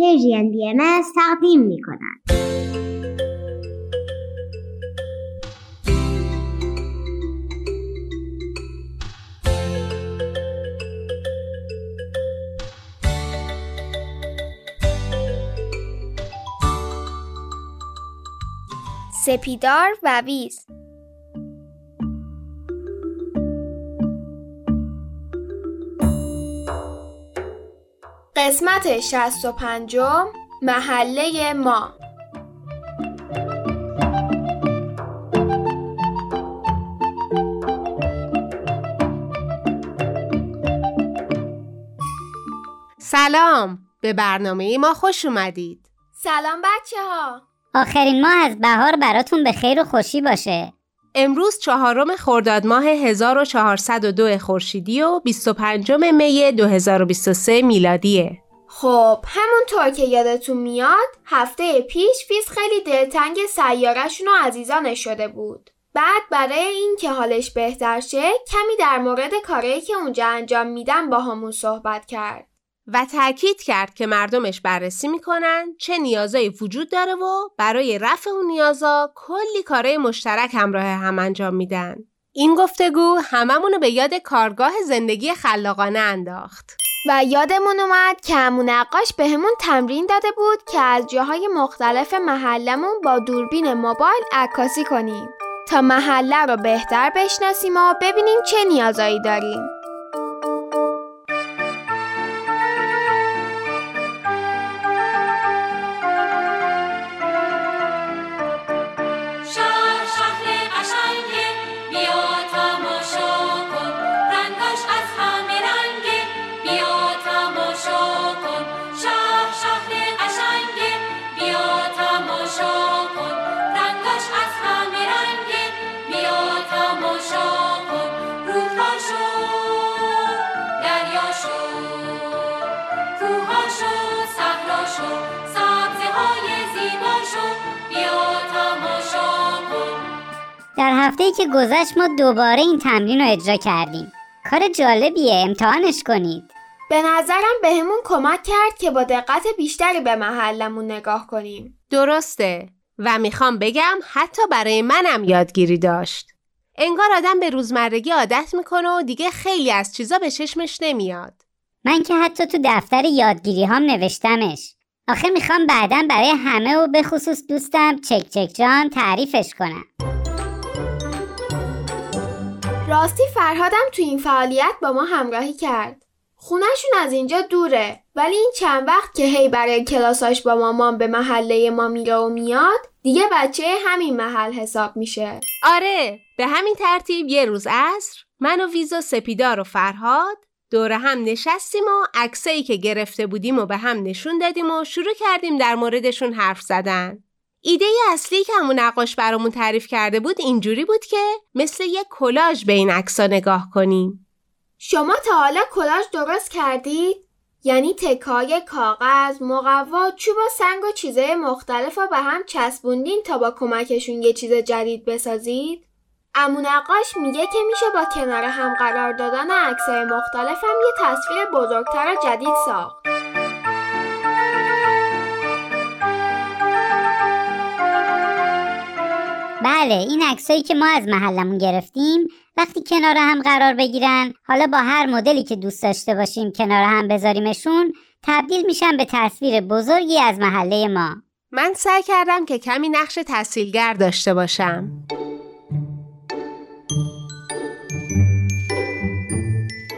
پرژین بی ام تقدیم می کند. سپیدار و ویز قسمت شست و پنجم محله ما. سلام به برنامه ما خوش اومدید. سلام بچه ها آخرین ماه از بهار براتون به خیر و خوشی باشه. امروز چهارم خرداد ماه 1402 خورشیدی و 25 می 2023 میلادیه. خب همونطور که یادتون میاد هفته پیش فیز خیلی دلتنگ سیارشون و عزیزانش شده بود. بعد برای این که حالش بهتر شه کمی در مورد کاری که اونجا انجام میدن با همون صحبت کرد. و تاکید کرد که مردمش بررسی می‌کنن چه نیازایی وجود داره و برای رفع اون نیازا کلی کارهای مشترک همراه هم انجام میدن. این گفتگو هممونو به یاد کارگاه زندگی خلاقانه انداخت. و یادمون اومد که همون نقاش به همون تمرین داده بود که از جاهای مختلف محلمون با دوربین موبایل عکاسی کنیم تا محله رو بهتر بشناسیم و ببینیم چه نیازایی داریم. در هفته که گذشت ما دوباره این تمرین رو اجرا کردیم کار جالبیه امتحانش کنید به نظرم بهمون کمک کرد که با دقت بیشتری به محلمون نگاه کنیم. درسته و می‌خوام بگم حتی برای منم یادگیری داشت. انگار آدم به روزمرگی عادت می‌کنه و دیگه خیلی از چیزا به چشمش نمیاد. من که حتی تو دفتر یادگیری هم نوشتمش آخه می‌خوام بعدا برای همه و به خصوص دوستم چک چک جان تعریفش کنم راستی فرهادم تو این فعالیت با ما همراهی کرد. خونهشون از اینجا دوره ولی این چند وقت که هی برای کلاساش با مامان به محله ما میره و میاد دیگه بچه همین محل حساب میشه. آره به همین ترتیب یه روز عصر من و ویز و سپیدار و فرهاد دور هم نشستیم و عکسایی که گرفته بودیم و به هم نشون دادیم و شروع کردیم در موردشون حرف زدن. ایده اصلی که همون نقاش برامون تعریف کرده بود اینجوری بود که مثل یه کلاژ به این عکسا نگاه کنیم. شما تا حالا کلاژ درست کردید؟ یعنی تکای کاغذ، مقوا، چوب و سنگ و چیزهای مختلف رو به هم چسبوندین تا با کمکشون یه چیز جدید بسازید؟ امو نقاش میگه که میشه با کنار هم قرار دادن عکسای مختلف هم یه تصویر بزرگتر و جدید ساخت. بله این عکسایی که ما از محلمون گرفتیم وقتی کنار هم قرار بگیرن حالا با هر مدلی که دوست داشته باشیم کنار هم بذاریمشون تبدیل میشن به تصویر بزرگی از محله ما. من سعی کردم که کمی نقش تحصیلگر داشته باشم.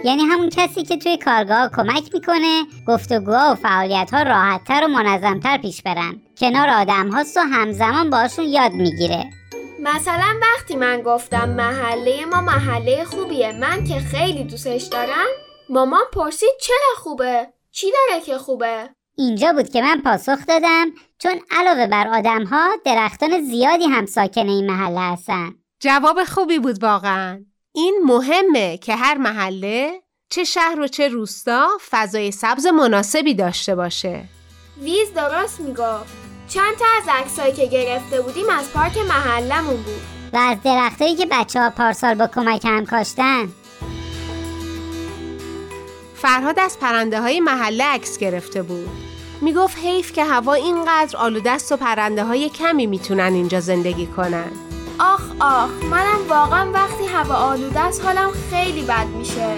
یعنی همون کسی که توی کارگاه کمک می‌کنه گفتگوها و فعالیت ها راحتتر و منظمتر پیش برن. کنار آدم هاست و همزمان باشون یاد می‌گیره. مثلا وقتی من گفتم محله ما محله خوبیه من که خیلی دوستش دارم مامان پرسید چرا خوبه؟ چی داره که خوبه؟ اینجا بود که من پاسخ دادم چون علاوه بر آدم ها درختان زیادی هم ساکن این محله هستن جواب خوبی بود واقعا. این مهمه که هر محله چه شهر و چه روستا فضای سبز مناسبی داشته باشه. ویز درست می‌گفت چند تا از عکسایی که گرفته بودیم از پارک محلمون بود. و از درختایی که بچه ها پارسال با کمک هم کاشتن. فرهاد از پرنده های محله عکس گرفته بود. می‌گفت حیف که هوا اینقدر آلوده است و پرنده های کمی می‌تونن اینجا زندگی کنن. آخ آخ منم واقعا وقتی هوا آلوده است حالم خیلی بد میشه.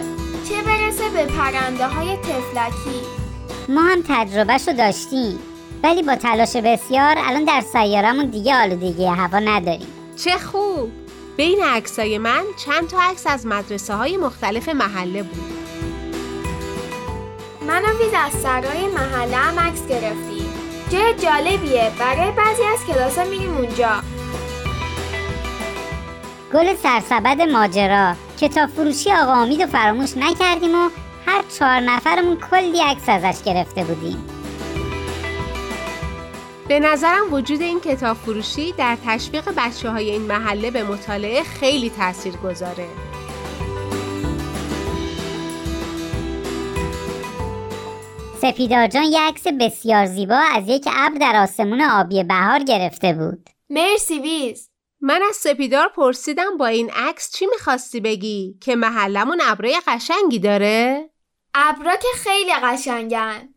چه برسه به پرنده های تفلکی؟ ما هم تجربهشو داشتیم. ولی با تلاش بسیار الان در سیارمون دیگه آلودگی هوا نداریم. چه خوب! بین عکسای من چند تا عکس از مدرسه های مختلف محله بود. من و ویز از سرای محله هم عکس گرفتیم جای جالبیه. برای بعضی از کلاسا میریم اونجا. گل سرسبد ماجرا کتاب فروشی آقا امید رو فراموش نکردیم و هر چهار نفرمون کلی عکس ازش گرفته بودیم. به نظرم وجود این کتاب فروشی در تشویق بچه های این محله به مطالعه خیلی تأثیر گذاره. سپیدار جان یه عکس بسیار زیبا از یک ابر در آسمون آبی بهار گرفته بود مرسی ویز من از سپیدار پرسیدم با این عکس چی می‌خواستی بگی؟ که محلمون ابرای قشنگی داره؟ ابرا که خیلی قشنگن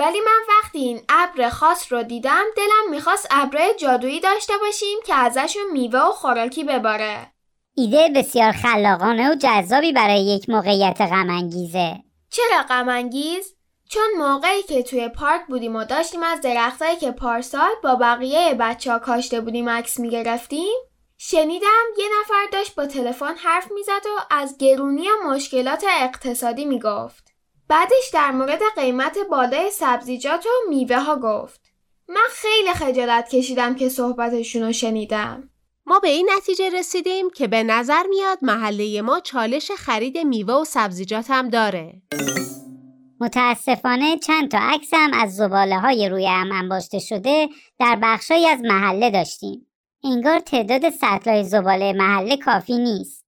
ولی من وقتی این ابر خاص رو دیدم دلم می‌خواست ابرای جادویی داشته باشیم که ازشون میوه و خوراکی بباره. ایده بسیار خلاقانه و جذابی برای یک موقعیت غمانگیزه. چرا غمانگیز؟ چون موقعی که توی پارک بودیم و داشتیم از درختایی که پارسال با بقیه بچه ها کاشته بودیم عکس می‌گرفتیم شنیدم یه نفر داشت با تلفن حرف می‌زد و از گرونی و مشکلات اقتصادی می‌گفت. بعدش در مورد قیمت بالای سبزیجات و میوه ها گفت. من خیلی خجالت کشیدم که صحبتشون رو شنیدم. ما به این نتیجه رسیدیم که به نظر میاد محله ما چالش خرید میوه و سبزیجات هم داره. متاسفانه چند تا عکس هم از زباله های روی هم انباشته شده در بخشایی از محله داشتیم. انگار تعداد سطلای زباله محله کافی نیست.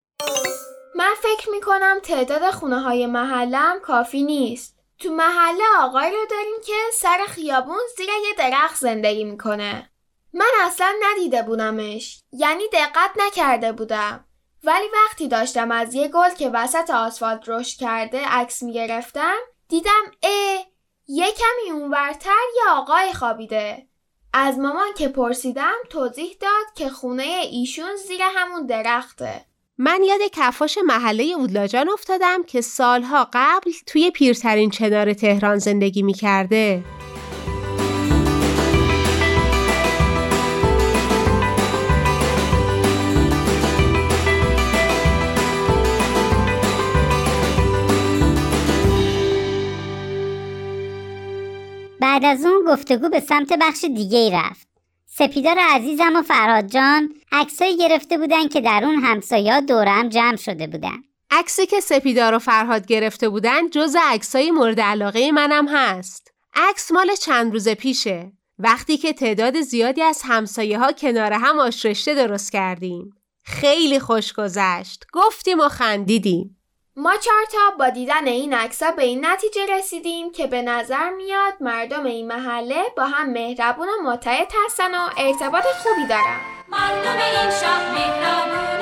فکر می‌کنم تعداد خونه های محلم کافی نیست. تو محله آقای رو داریم که سر خیابون زیر یه درخت زندگی می‌کنه. من اصلا ندیده بودمش. یعنی دقت نکرده بودم. ولی وقتی داشتم از یه گل که وسط آسفالت رشد کرده عکس می‌گرفتم دیدم اه یه کمی اونورتر یه آقای خوابیده. از مامان که پرسیدم توضیح داد که خونه ایشون زیر همون درخته. من یاد کفاش محله اودلاجان افتادم که سالها قبل توی پیرترین چنار تهران زندگی می کرده. بعد از اون گفتگو به سمت بخش دیگه ای رفت سپیدار عزیزم و فرهاد جان عکسایی گرفته بودن که در اون همسایا دورم جمع شده بودن عکسی که سپیدار و فرهاد گرفته بودن جز عکسای مورد علاقه منم هست. عکس مال چند روز پیشه. وقتی که تعداد زیادی از همسایه ها کنار هم آشرشته درست کردیم. خیلی خوش گذشت. گفتیم و خندیدیم. ما چهارتا با دیدن این عکس‌ها به این نتیجه رسیدیم که به نظر میاد مردم این محله با هم مهربون و متحد هستن و ارتباط خوبی دارن. مردم این شهر مهربونن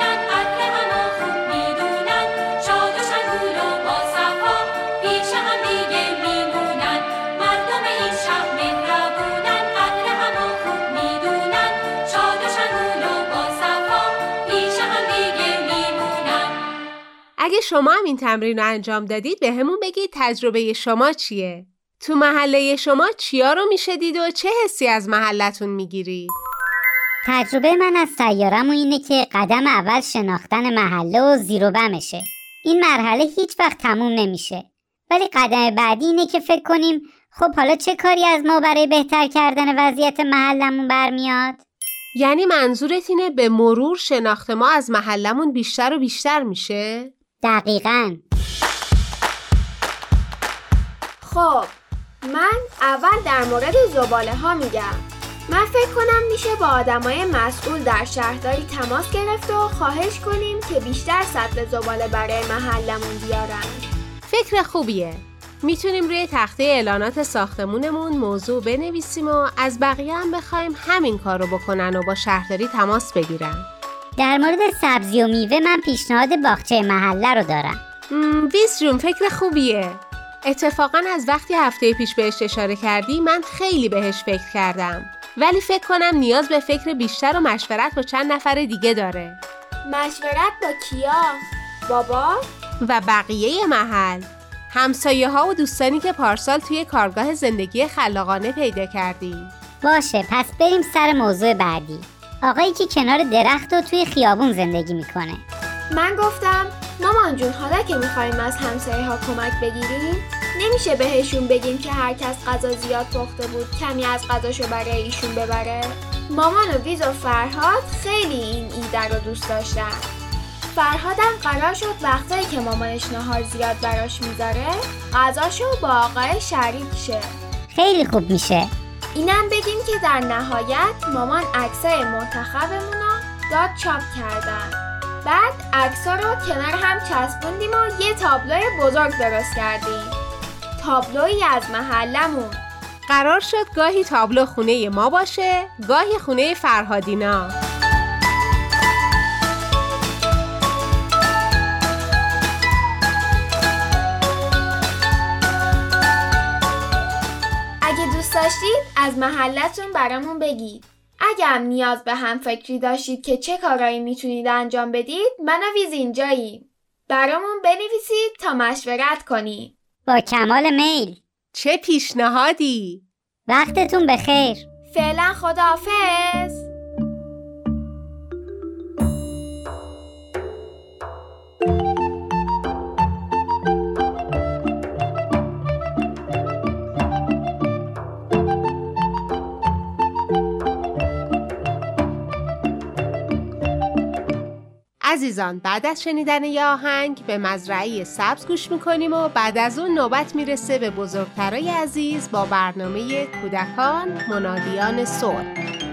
اگه شما هم این تمرین رو انجام دادید به همون بگید تجربه شما چیه؟ تو محله شما چیا رو میشه دید و چه حسی از محلتون می‌گیری؟ تجربه من از سیارم و اینه که قدم اول شناختن محله و زیر و بمشه این مرحله هیچ وقت تموم نمیشه ولی قدم بعدی اینه که فکر کنیم خب حالا چه کاری از ما برای بهتر کردن وضعیت محلمون برمیاد؟ یعنی منظورت اینه به مرور شناخت ما از محلمون بیشتر و بیشتر میشه؟ دقیقاً. خب من اول در مورد زباله ها میگم. من فکر کنم میشه با آدمای مسئول در شهرداری تماس گرفت و خواهش کنیم که بیشتر سطل زباله برای محلمون بیارن. فکر خوبیه. می‌تونیم روی تخته اعلانات ساختمونمون موضوع بنویسیم و از بقیه هم بخوایم همین کار رو بکنن و با شهرداری تماس بگیرن. در مورد سبزی و میوه من پیشنهاد باغچه محله رو دارم. ویس جون فکر خوبیه. اتفاقا از وقتی هفته پیش بهش اشاره کردی من خیلی بهش فکر کردم. ولی فکر کنم نیاز به فکر بیشتر و مشورت با چند نفر دیگه داره. مشورت با کیا؟ بابا؟ و بقیه محل. همسایه ها و دوستانی که پارسال توی کارگاه زندگی خلاقانه پیدا کردیم باشه پس بریم سر موضوع بعدی. آقایی که کنار درخت و توی خیابون زندگی می‌کنه. من گفتم مامان جون حالا که می‌خوایم از همسایه ها کمک بگیریم نمیشه بهشون بگیم که هر کس غذا زیاد پخته بود کمی از غذاشو برای ایشون ببره. مامان و ویز و فرهاد خیلی این ایده رو دوست داشتن. فرهادم قرار شد وقتایی که مامانش نهار زیاد براش می‌ذاره غذاشو با آقای شریک شه. خیلی خوب میشه. اینم بگیم که در نهایت مامان عکسای منتخبمون رو داد چاپ کردن. بعد عکسا رو کنار هم چسبوندیم و یه تابلوی بزرگ درست کردیم. تابلویی از محلمون. قرار شد گاهی تابلو خونه ما باشه گاهی خونه فرهادینا. اگه دوست داشتید از محلتون برامون بگید. اگه هم نیاز به هم فکری داشتید که چه کارایی می‌تونید انجام بدید من و ویز اینجاییم برامون بنویسید تا مشورت کنیم با کمال میل. چه پیشنهادی؟ وقتتون بخیر. فعلا خداحافظ. عزیزان بعد از شنیدن یه آهنگ به مزرعه سبز گوش می‌کنیم و بعد از اون نوبت می‌رسه به بزرگترای عزیز با برنامه کودکان منادیان صلح.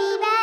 لادن دل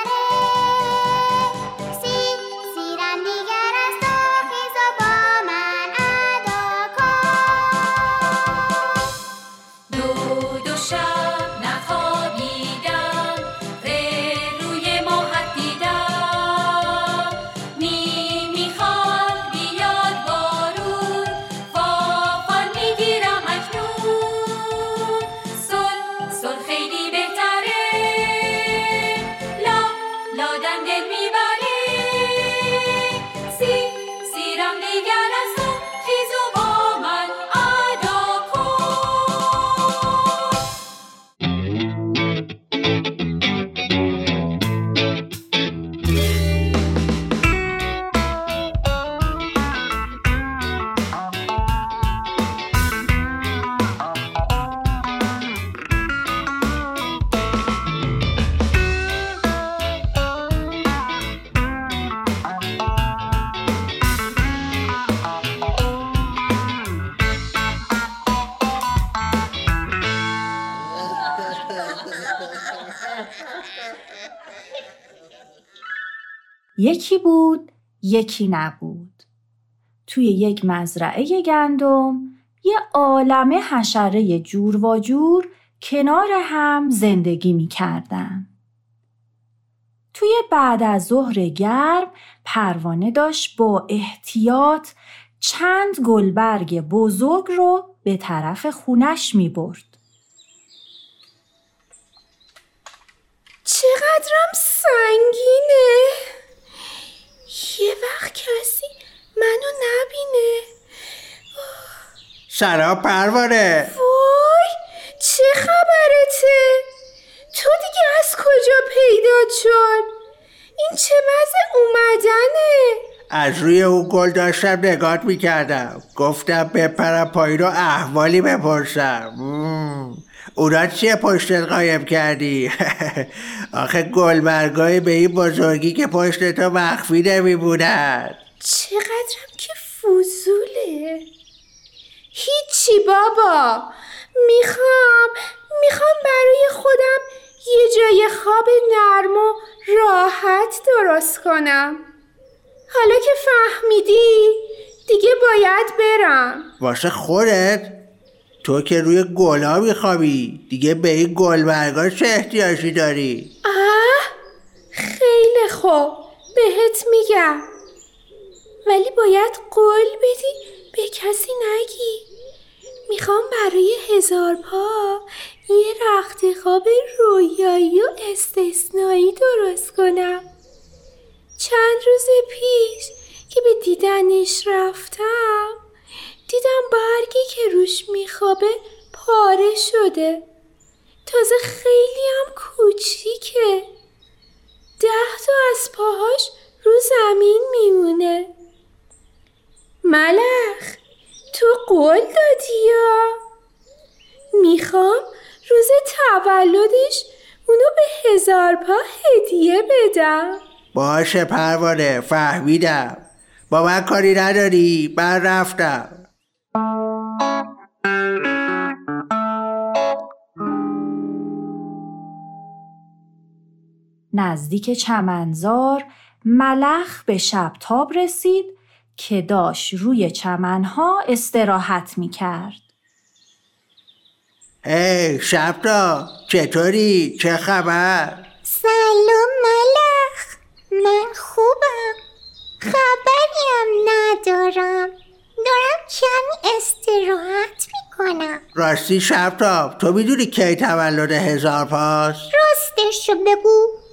یکی نبود توی یک مزرعه گندم یه عالمه حشره جور و جور کنار هم زندگی می کردن. توی بعد از ظهر گرم پروانه داشت با احتیاط چند گلبرگ بزرگ رو به طرف خونش می برد. چقدرم سنگینه یه وقت کسی منو نبینه. سلام پروانه وای چه خبرته؟ تو دیگه از کجا پیدا شد؟ این چه وضع اومدنه؟ از روی اون گل داشتم نگات می‌کردم. گفتم بپرم پایین و احوالی بپرسم. مم. اونا چیه پشتت قایم کردی؟ آخه گلبرگای به این بزرگی که پشت تو مخفی نمیبودن چقدرم که فضوله. هیچی بابا. می‌خوام می‌خوام برای خودم یه جای خواب نرم و راحت درست کنم. حالا که فهمیدی دیگه باید برم. واسه خودت؟ تو که روی گلا میخوابی. دیگه به این گلبرگا چه احتیاجی داری؟ آه خیلی خوب. بهت میگم. ولی باید قول بدی به کسی نگی. می‌خوام برای هزار پا یه رخت خواب رویایی و استثنایی درست کنم. چند روز پیش که به دیدنش رفتم دیدم برگی که روش میخوابه پاره شده. تازه خیلی هم کوچیکه. ده تا از پاهاش رو زمین میمونه. ملخ تو قول دادی یا؟ می‌خوام روز تولدش اونو به هزار پا هدیه بدم. باشه پروانه فهمیدم. با من کاری نداری؟ من رفتم. نزدیک چمنزار ملخ به شبتاب رسید که داشت روی چمنها استراحت می کرد. هی شبتا چطوری؟ چه خبر؟ سلام ملخ من خوبم خبری هم ندارم دارم کمی استراحت می‌کنم راستی شبتا تو می‌دونی کی تولد هزار پاست؟ راستش رو بگو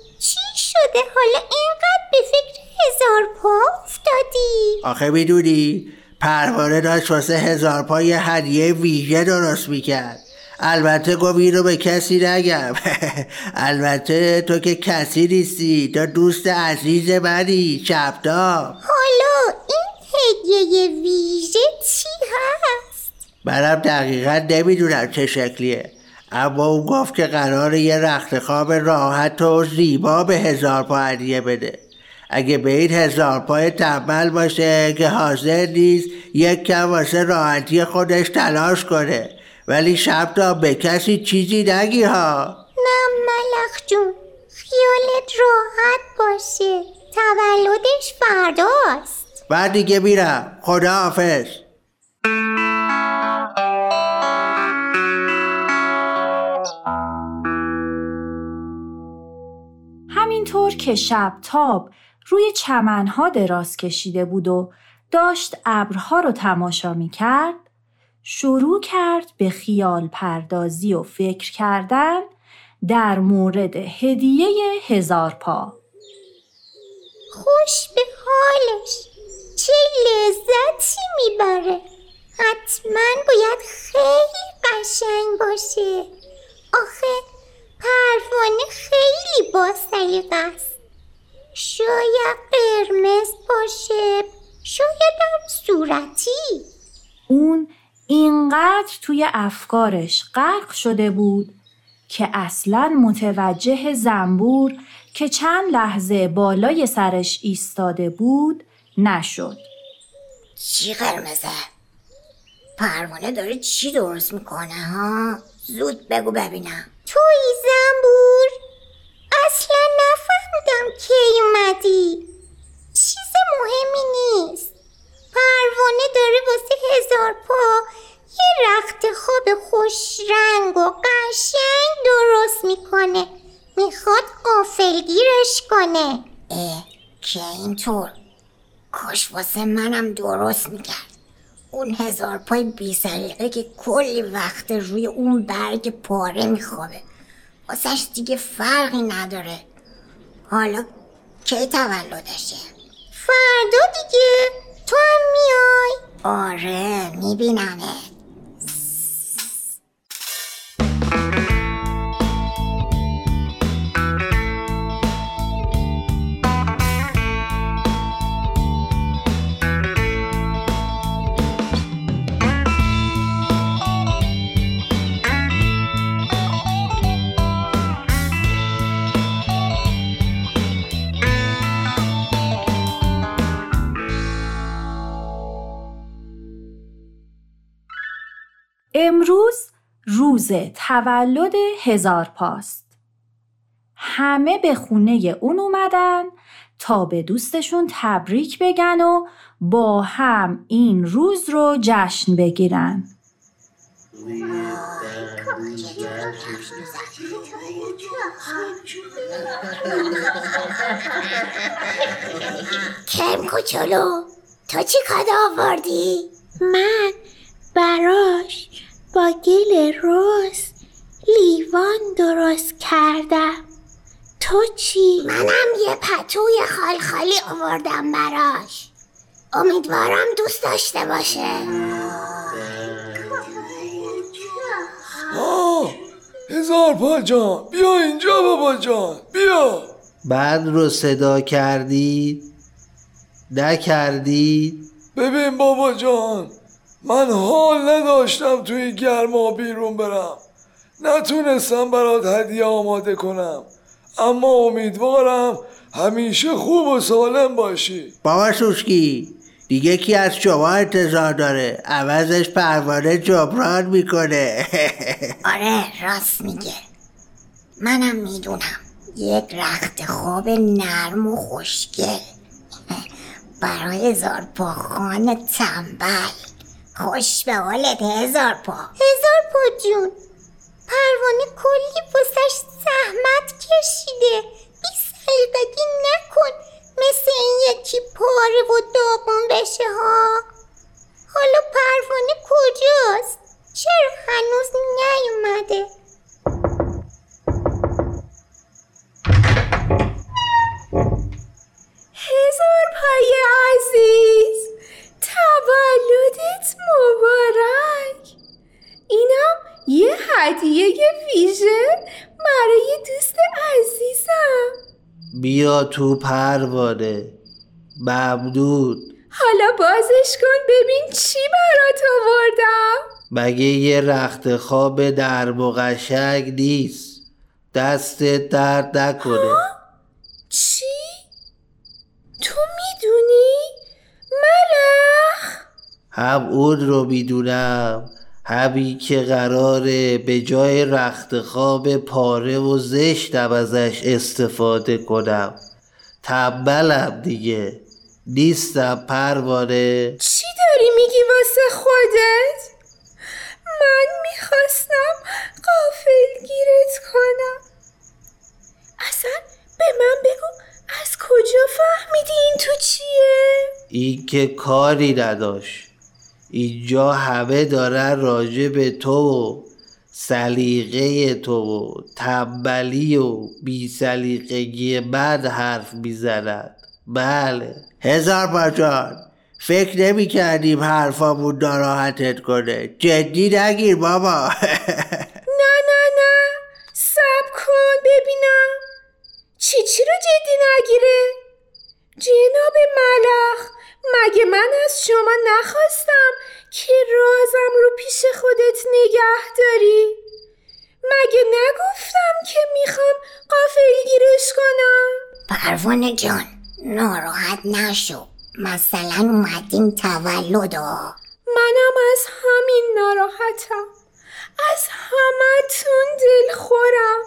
شده. حالا اینقدر به فکر هزار پا افتادی. آخه می‌دونی پروانه داشت واسه هزار پا یه هدیه ویژه درست می‌کرد. البته گفت این رو به کسی نگم. البته تو که کسی نیستی تو دوست عزیز منی شبتا حالا این هدیه ویژه چی هست؟ منم دقیقا نمی‌دونم چه شکلیه. اما اون گفت که قرار یه رخت خواب راحت و زیبا به هزار پا هدیه بده. اگه به این هزار پای تنبل باشه که حاضر نیست یک کم واسه راحتی خودش تلاش کنه. ولی شب تا به کسی چیزی نگی ها. نه ملخ جون خیالت راحت باشه. تولدش فرداست. بعد دیگه میرم. خدا حافظ همینطور که شبتاب روی چمنها دراز کشیده بود و داشت ابرها رو تماشا می کرد شروع کرد به خیال پردازی و فکر کردن در مورد هدیه هزار پا. خوش به حالش. چه لذتی می‌بره. حتما باید خیلی قشنگ باشه آخه پروانه خیلی با سلیقه است شاید قرمز باشه شاید هم صورتی اون اینقدر توی افکارش غرق شده بود که اصلا متوجه زنبور که چند لحظه بالای سرش ایستاده بود نشد. چی قرمزه؟ پروانه داره چی درست می‌کنه ها؟ زود بگو ببینم توی زنبور از کی اومدی. چیز مهمی نیست. پروانه داره واسه هزار پا یه رخت خواب خوش رنگ و قشنگ درست می‌کنه. می‌خواد قافلگیرش کنه. اه که اینطور؟ کاش واسه منم درست می‌کرد. اون هزار پای بی سلیقه که کلی وقت روی اون برگ پاره میخوابه. واسهش دیگه فرقی نداره. حالا کی تولدشه؟ فردا دیگه. تو هم میای. آره میبینمه امروز روز تولد هزار پاست. همه به خونه اون اومدن تا به دوستشون تبریک بگن و با هم این روز رو جشن بگیرن. کرم کوچولو تو چی کادا آوردی؟ من براش با گل روز لیوان درست کردم. تو چی؟ منم یه پتوی خالخالی آوردم براش. امیدوارم دوست داشته باشه. آه هزار پا جان بیا اینجا بابا جان بیا. بعد رو صدا کردید؟ نکردید؟ ببین بابا جان من حال نداشتم توی گرما بیرون برم. نتونستم برات هدیه آماده کنم. اما امیدوارم همیشه خوب و سالم باشی. بابا سوسکی دیگه کی از شما انتظار داره؟ عوضش پروانه جبران می‌کنه. آره راست میگه. منم می‌دونم. یک رخت خواب نرم و خوشگل. برای هزار پا خانه تنبل. خوش به حالت هزار پا. هزار پا جون. پروانه کلی واسش زحمت کشیده. بی سلیقگی نکن. مثل این یکی پاره و داغون بشه ها. حالا پروانه کجاست؟ چرا هنوز نیومده؟ هزار پای عزیز. تولدت مبارک. اینم یه هدیه ویژه برای دوست عزیزم. بیا تو پروانه. ممنون. حالا بازش کن ببین چی برات آوردم. مگه یه رخت خواب در و قشنگ نیست؟ دستت درد نکنه. چی؟ تو می‌دونی؟ ملخ هم اون رو می‌دونم همین که قراره به جای رخت خواب پاره و زشتم ازش استفاده کنم. تنبلم دیگه. نیستم پروانه. چی داری میگی واسه خودت؟ من می‌خواستم قافل گیرت کنم. اصلا به من بگو از کجا فهمیدی این تو چیه؟ این که کاری نداشت. اینجا همه دارن راجع به تو و سلیقه تو و تنبلی و بی سلیقگی من حرف می‌زنند بله. هزار باشان فکر نمی کردیم حرفامون ناراحتت کنه. جدی نگیر بابا. مگه من از شما نخواستم که رازم رو پیش خودت نگه داری؟ مگه نگفتم که می‌خوام قافلگیرش کنم؟ پروانه جان ناراحت نشو. مثلا اومدیم تولد ها. منم از همین ناراحتم. از همتون دل خورم.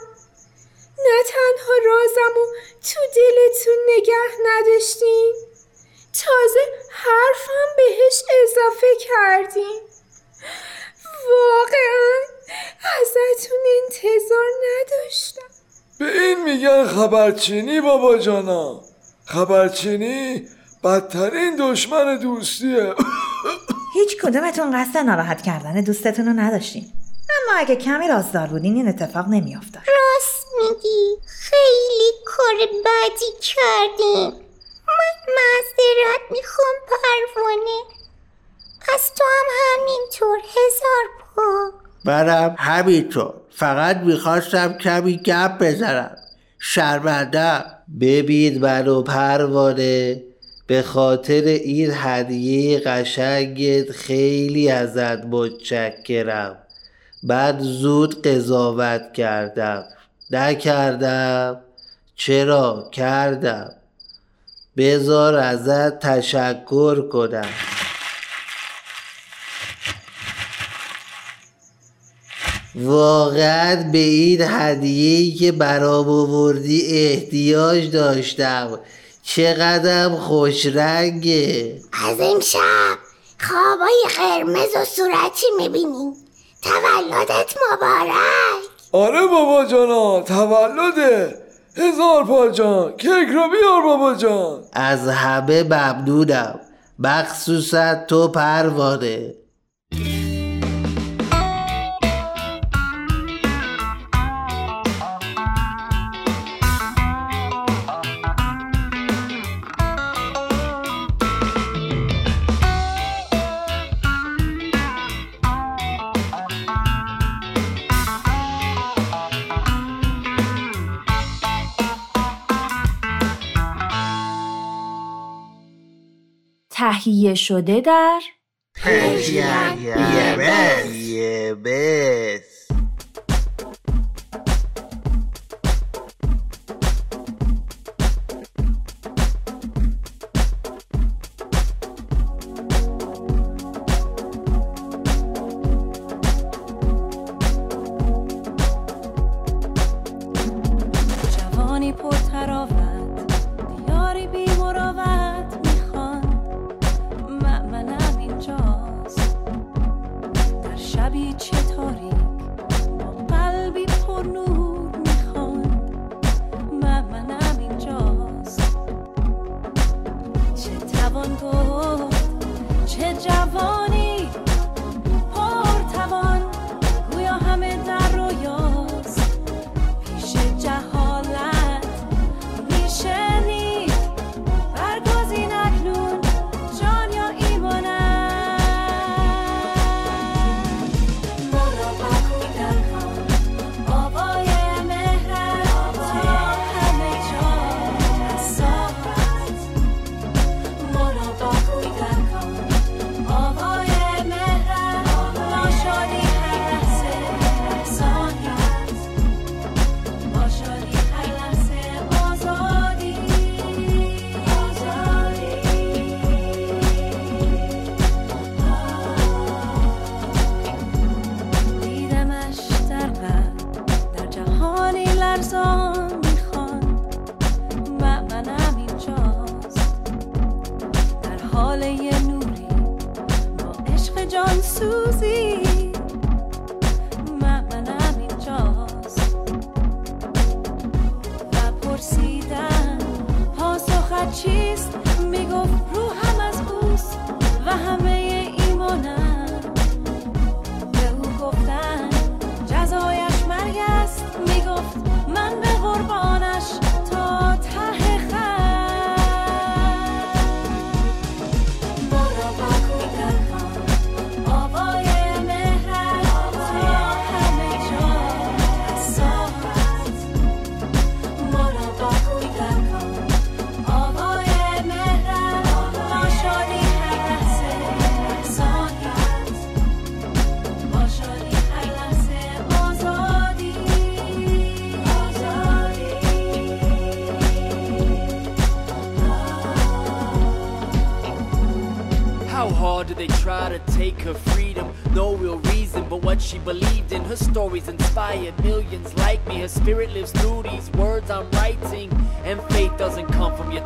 نه تنها رازم و تو دلتون ننوشتین تازه حرفم بهش اضافه کردین. واقعا ازتون انتظار نداشتم. به این میگن خبرچینی بابا جانا. خبرچینی بدترین دشمن دوستیه. هیچ کدومتون قصد ناراحت کردن دوستتون رو نداشتین. اما اگه کمی رازدار بودین این اتفاق نمیافتاد. راست میگی. خیلی کار بدی کردیم من معذرت می‌خوام پروانه. از تو هم همینطور هزار پا. منم همینطور. فقط می‌خواستم کمی گپ بزنم. شرمنده ببین منو پروانه. به خاطر این هدیه قشنگت خیلی ازت متشکرم. من زود قضاوت کردم. نکردم. چرا؟ کردم. بذار ازت تشکر کنم. واقعا به این هدیه‌ای که برام آوردی احتیاج داشتم. چقدر خوش رنگه از امشب خوابای قرمز و صورتی می‌بینیم تولدت مبارک. آره بابا جانا تولده. هزار پا جان کیک رو بیار بابا جان. از همه ممنونم. مخصوصا تو پروانه. تهیه شده در یه چه جوانی millions like me. Her spirit lives through these words I'm writing. And faith doesn't come from your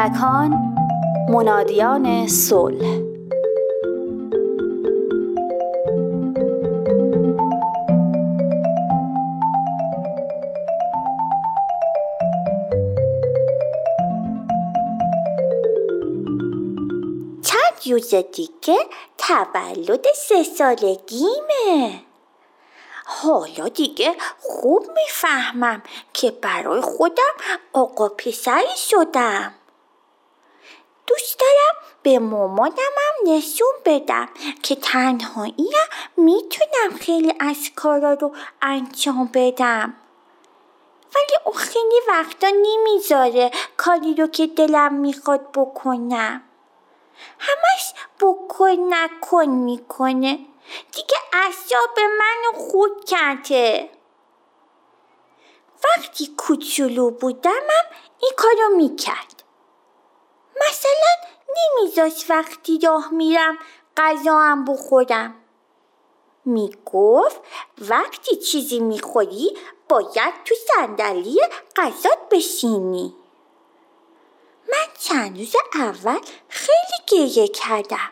کودکان منادیان صلح. روز دیگه تولد سه سالگیمه. حالا دیگه خوب می‌فهمم که برای خودم آقا پسری شدم. دوست دارم به مامانمم نشون بدم که تنهایی می‌تونم خیلی از کارا رو انجام بدم. ولی اون خیلی وقتا نمی‌ذاره کاری رو که دلم می‌خواد بکنم. همش بکن نکن می‌کنه. دیگه اعصاب منو خود کرده. وقتی کوچولو بودمم این کارو می‌کرد. مثلا نمیذاش وقتی راه میرم غذاام بخورم. می‌گفت وقتی چیزی می‌خوری باید تو صندلی غذات بشینی. من چند روز اول خیلی گریه کردم.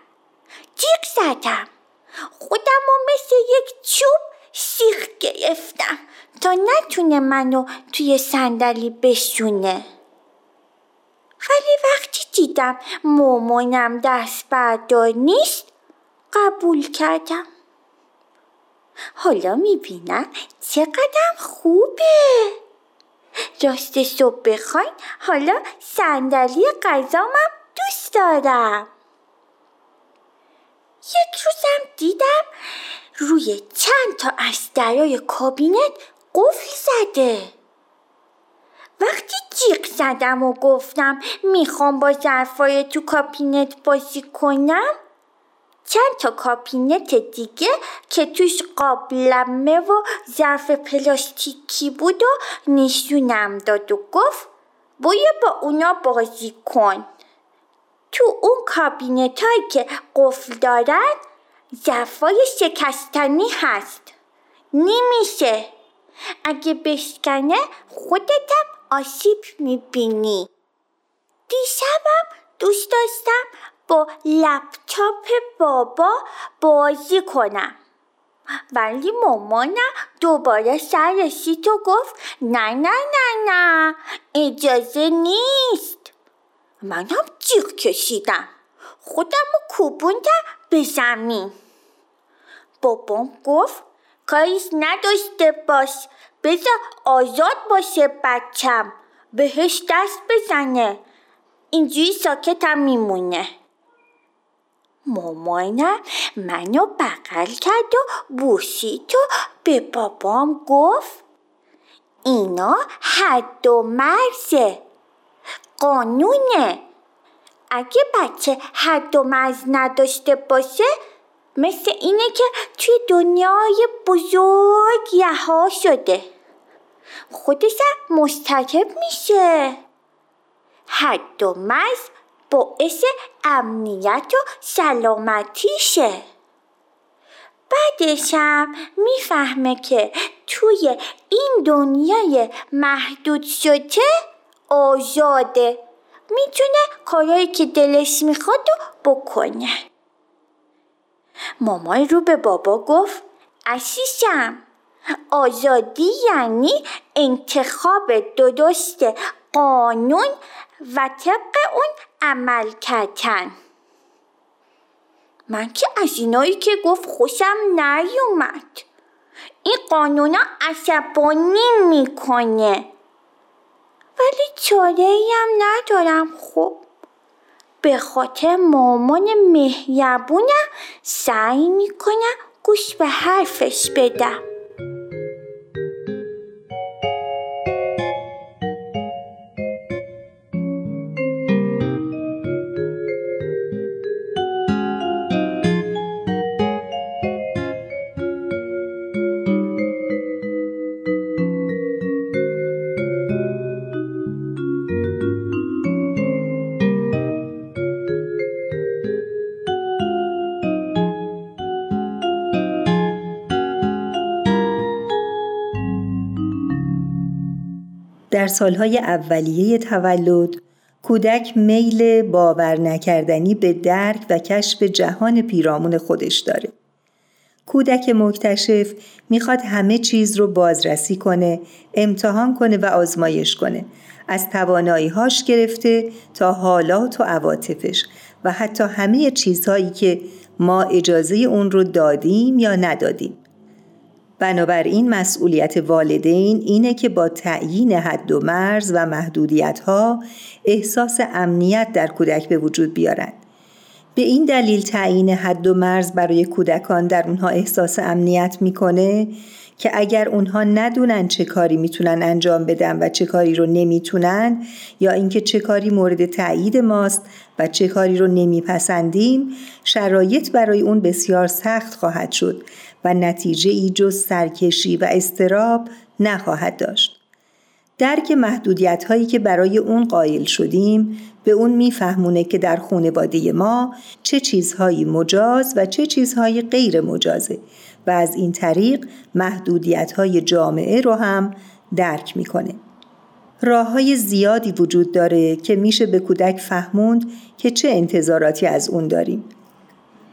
جیغ زدم. خودم رو مثل یک چوب سیخ گرفتم تا نتونه منو توی صندلی بشونه. ولی وقتی دیدم مامانم دست بردار نیست قبول کردم. حالا می‌بینم چقدر خوبه. راستش رو بخواین حالا صندلی غذامم دوست دارم. یک روزم دیدم روی چند تا از درای کابینت قفل زده. وقتی جیغ زدم و گفتم می‌خوام با ظرفای تو کابینت بازی کنم چند تا کابینت دیگه که توش قابلمه و ظرف پلاستیکی بود و نشونم داد و گفت باید با اونا بازی کن تو اون کابینت هایی که قفل دارن ظرفای شکستنی هست. نمیشه. اگه بشکنه خودتم آسیب می‌بینی. دیشبم دوست داشتم با لپتاپ بابا بازی کنم. ولی مامانم دوباره سر رسید و گفت نه نه نه نه اجازه نیست. منم جیغ کشیدم. خودم رو کوبوندم به زمین. بابام گفت کاریش نداشته باش. بذار آزاد باشه بچم. بهش دست بزنه. اینجوری ساکتم میمونه. مامانم منو بغل کرد و بوسید و به بابام گفت اینا حد و مرزه. قانونه. اگه بچه حد و مرز نداشته باشه مثل اینه که توی دنیای بزرگ یها شده. خودش مستکب میشه. حد و مرز باعث امنیت و سلامتیشه. بعدش هم می‌فهمه که توی این دنیای محدود شده آزاده. می‌تونه کارهایی که دلش می‌خواد و بکنه. مامان رو به بابا گفت عزیزم آزادی یعنی انتخاب درست قانون و طبق اون عمل کردن. من که از اینایی که گفت خوشم نیومد. این قانونا عصبانی می‌کنه. ولی چاره هم ندارم خب. به خاطر مامان مهربونم سعی می‌کنم گوش به حرفش بدم. سالهای اولیه تولد کودک میل باور نکردنی به درک و کشف جهان پیرامون خودش داره. کودک مکتشف می‌خواد همه چیز رو بازرسی کنه، امتحان کنه و آزمایش کنه. از توانایی‌هاش گرفته تا حالات و عواطفش و حتی همه چیزهایی که ما اجازه اون رو دادیم یا ندادیم. بنابراین مسئولیت والدین اینه که با تعیین حد و مرز و محدودیت ها احساس امنیت در کودک به وجود بیارند. به این دلیل تعیین حد و مرز برای کودکان در اونها احساس امنیت می‌کنه که اگر اونها ندونن چه کاری می‌تونن انجام بدن و چه کاری رو نمی‌تونن یا اینکه چه کاری مورد تایید ماست و چه کاری رو نمیپسندیم شرایط برای اون بسیار سخت خواهد شد و نتیجه ای جز سرکشی و استراب نخواهد داشت. درک محدودیت هایی که برای اون قائل شدیم به اون میفهمونه که در خانواده ما چه چیزهایی مجاز و چه چیزهایی غیر مجازه و از این طریق محدودیت های جامعه رو هم درک می‌کنه. راه های زیادی وجود داره که میشه به کودک فهموند که چه انتظاراتی از اون داریم.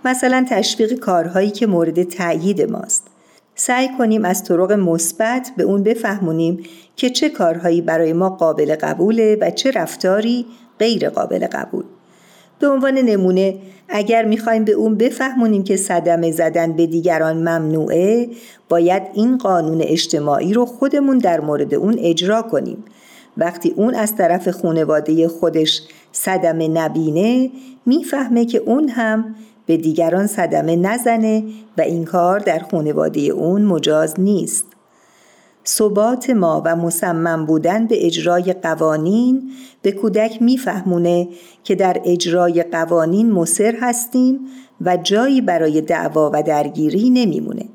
مثلا تشویق کارهایی که مورد تأیید ماست. سعی کنیم از طرق مثبت به اون بفهمونیم که چه کارهایی برای ما قابل قبوله و چه رفتاری غیر قابل قبول. به عنوان نمونه اگر می‌خوایم به اون بفهمونیم که صدمه زدن به دیگران ممنوعه باید این قانون اجتماعی رو خودمون در مورد اون اجرا کنیم وقتی اون از طرف خانواده خودش صدمه نبینه می‌فهمه که اون هم به دیگران صدمه نزنه و این کار در خانواده اون مجاز نیست. ثبات ما و مصمم بودن به اجرای قوانین به کودک میفهمونه که در اجرای قوانین مصر هستیم و جایی برای دعوا و درگیری نمیمونه.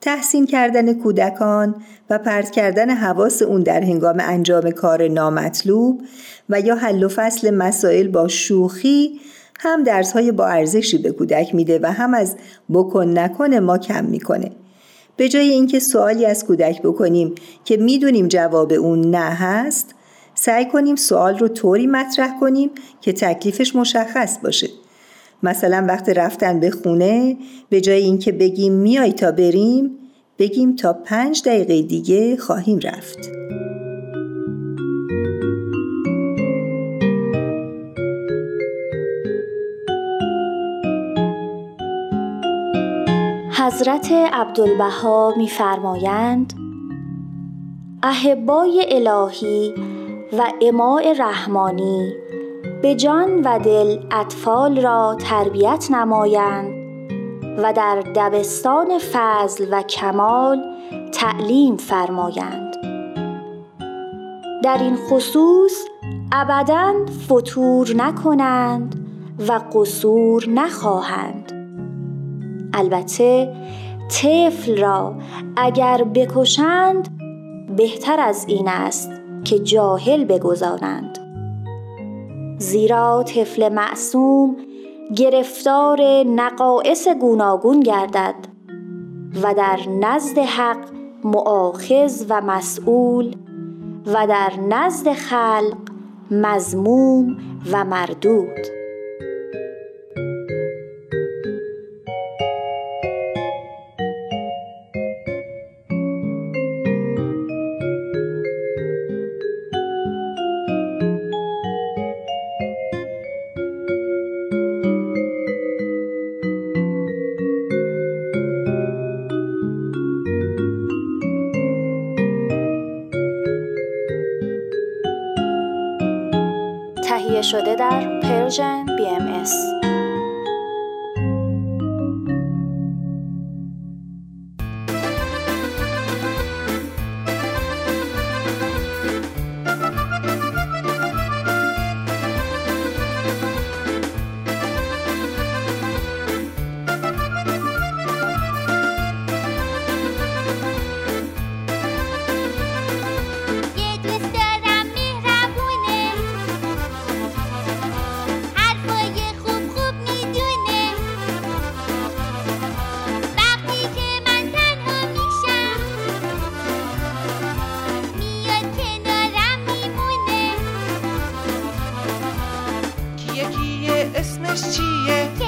تحسین کردن کودکان و پرت کردن حواس اون در هنگام انجام کار نامطلوب و یا حل و فصل مسائل با شوخی هم درس های با ارزشی به کودک میده و هم از بکن نکن ما کم می‌کنه. به جای اینکه سوالی از کودک بکنیم که می‌دونیم جواب اون نه هست سعی کنیم سوال رو طوری مطرح کنیم که تکلیفش مشخص باشه مثلا وقت رفتن به خونه به جای اینکه بگیم میای تا بریم بگیم تا پنج دقیقه دیگه خواهیم رفت حضرت عبدالبها میفرمایند احبای الهی و اماع رحمانی به جان و دل اطفال را تربیت نمایند و در دبستان فضل و کمال تعلیم فرمایند. در این خصوص ابدا فتور نکنند و قصور نخواهند. البته طفل را اگر بکشند بهتر از این است که جاهل بگذارند. زیرا طفل معصوم گرفتار نقائص گوناگون گردد و در نزد حق معاخذ و مسئول و در نزد خلق مزموم و مردود. yeah.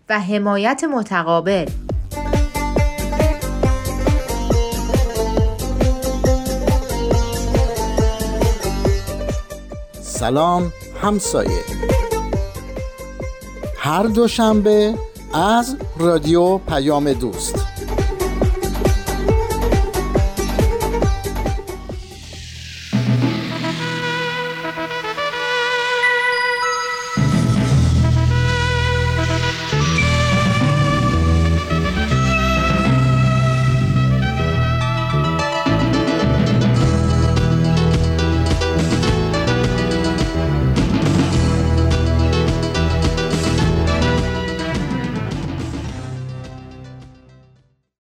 و حمایت متقابل. سلام همسایه. هر دوشنبه از رادیو پیام دوست.